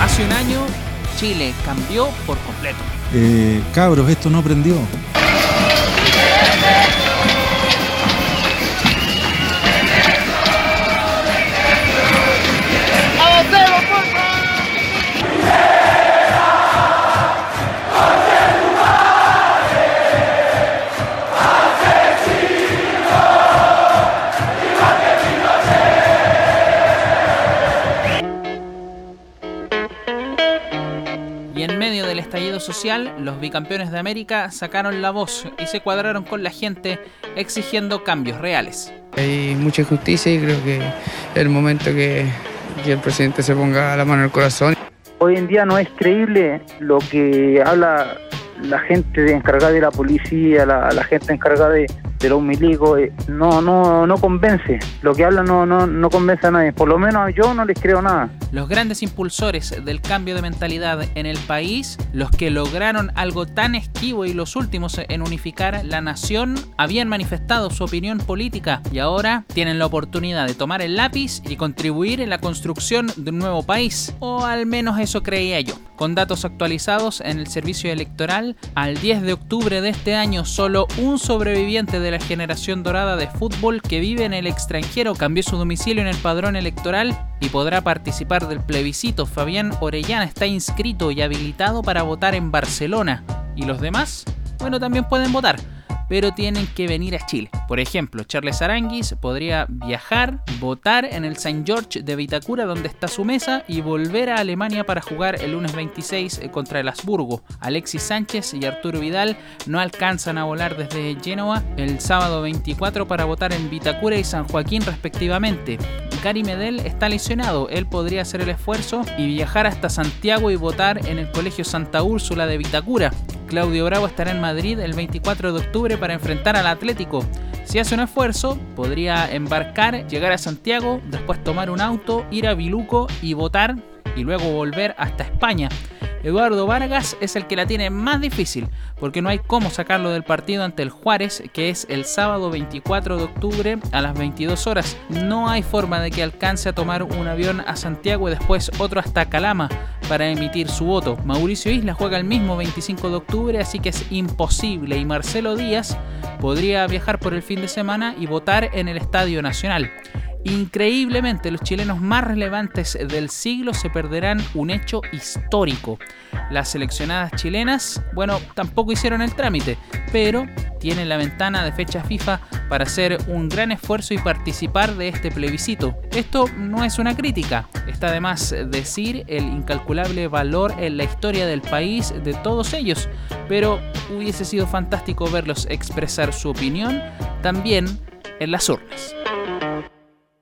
Hace un año, Chile cambió por completo. Eh, cabros, esto no prendió. Estallido social, los bicampeones de América sacaron la voz y se cuadraron con la gente exigiendo cambios reales. Hay mucha injusticia y creo que es el momento que, que el presidente se ponga la mano en el corazón. Hoy en día no es creíble lo que habla la gente encargada de la policía, la, la gente encargada de, de los milicos, eh, no, no, no convence. Lo que hablan no, no, no convence a nadie. Por lo menos yo no les creo nada. Los grandes impulsores del cambio de mentalidad en el país, los que lograron algo tan esquivo y los últimos en unificar la nación, habían manifestado su opinión política y ahora tienen la oportunidad de tomar el lápiz y contribuir en la construcción de un nuevo país. O al menos eso creía yo. Con datos actualizados en el servicio electoral, al 10 de octubre de este año solo un sobreviviente de la generación dorada de fútbol que vive en el extranjero cambió su domicilio en el padrón electoral y podrá participar del plebiscito. Fabián Orellana está inscrito y habilitado para votar en Barcelona. ¿Y los demás? Bueno, también pueden votar pero tienen que venir a Chile. Por ejemplo, Charles Aranguis podría viajar, votar en el St. George de Vitacura, donde está su mesa, y volver a Alemania para jugar el lunes 26 contra el Habsburgo. Alexis Sánchez y Arturo Vidal no alcanzan a volar desde Génova el sábado 24 para votar en Vitacura y San Joaquín respectivamente. Gary Medel está lesionado, él podría hacer el esfuerzo y viajar hasta Santiago y votar en el Colegio Santa Úrsula de Vitacura. Claudio Bravo estará en Madrid el 24 de octubre para enfrentar al Atlético. Si hace un esfuerzo, podría embarcar, llegar a Santiago, después tomar un auto, ir a Viluco y votar y luego volver hasta España. Eduardo Vargas es el que la tiene más difícil, porque no hay cómo sacarlo del partido ante el Juárez, que es el sábado 24 de octubre a las 22 horas. No hay forma de que alcance a tomar un avión a Santiago y después otro hasta Calama para emitir su voto. Mauricio Isla juega el mismo 25 de octubre, así que es imposible y Marcelo Díaz podría viajar por el fin de semana y votar en el Estadio Nacional. Increíblemente, los chilenos más relevantes del siglo se perderán un hecho histórico. Las seleccionadas chilenas, bueno, tampoco hicieron el trámite, pero tienen la ventana de fecha FIFA para hacer un gran esfuerzo y participar de este plebiscito. Esto no es una crítica, está de más decir el incalculable valor en la historia del país de todos ellos, pero hubiese sido fantástico verlos expresar su opinión también en las urnas.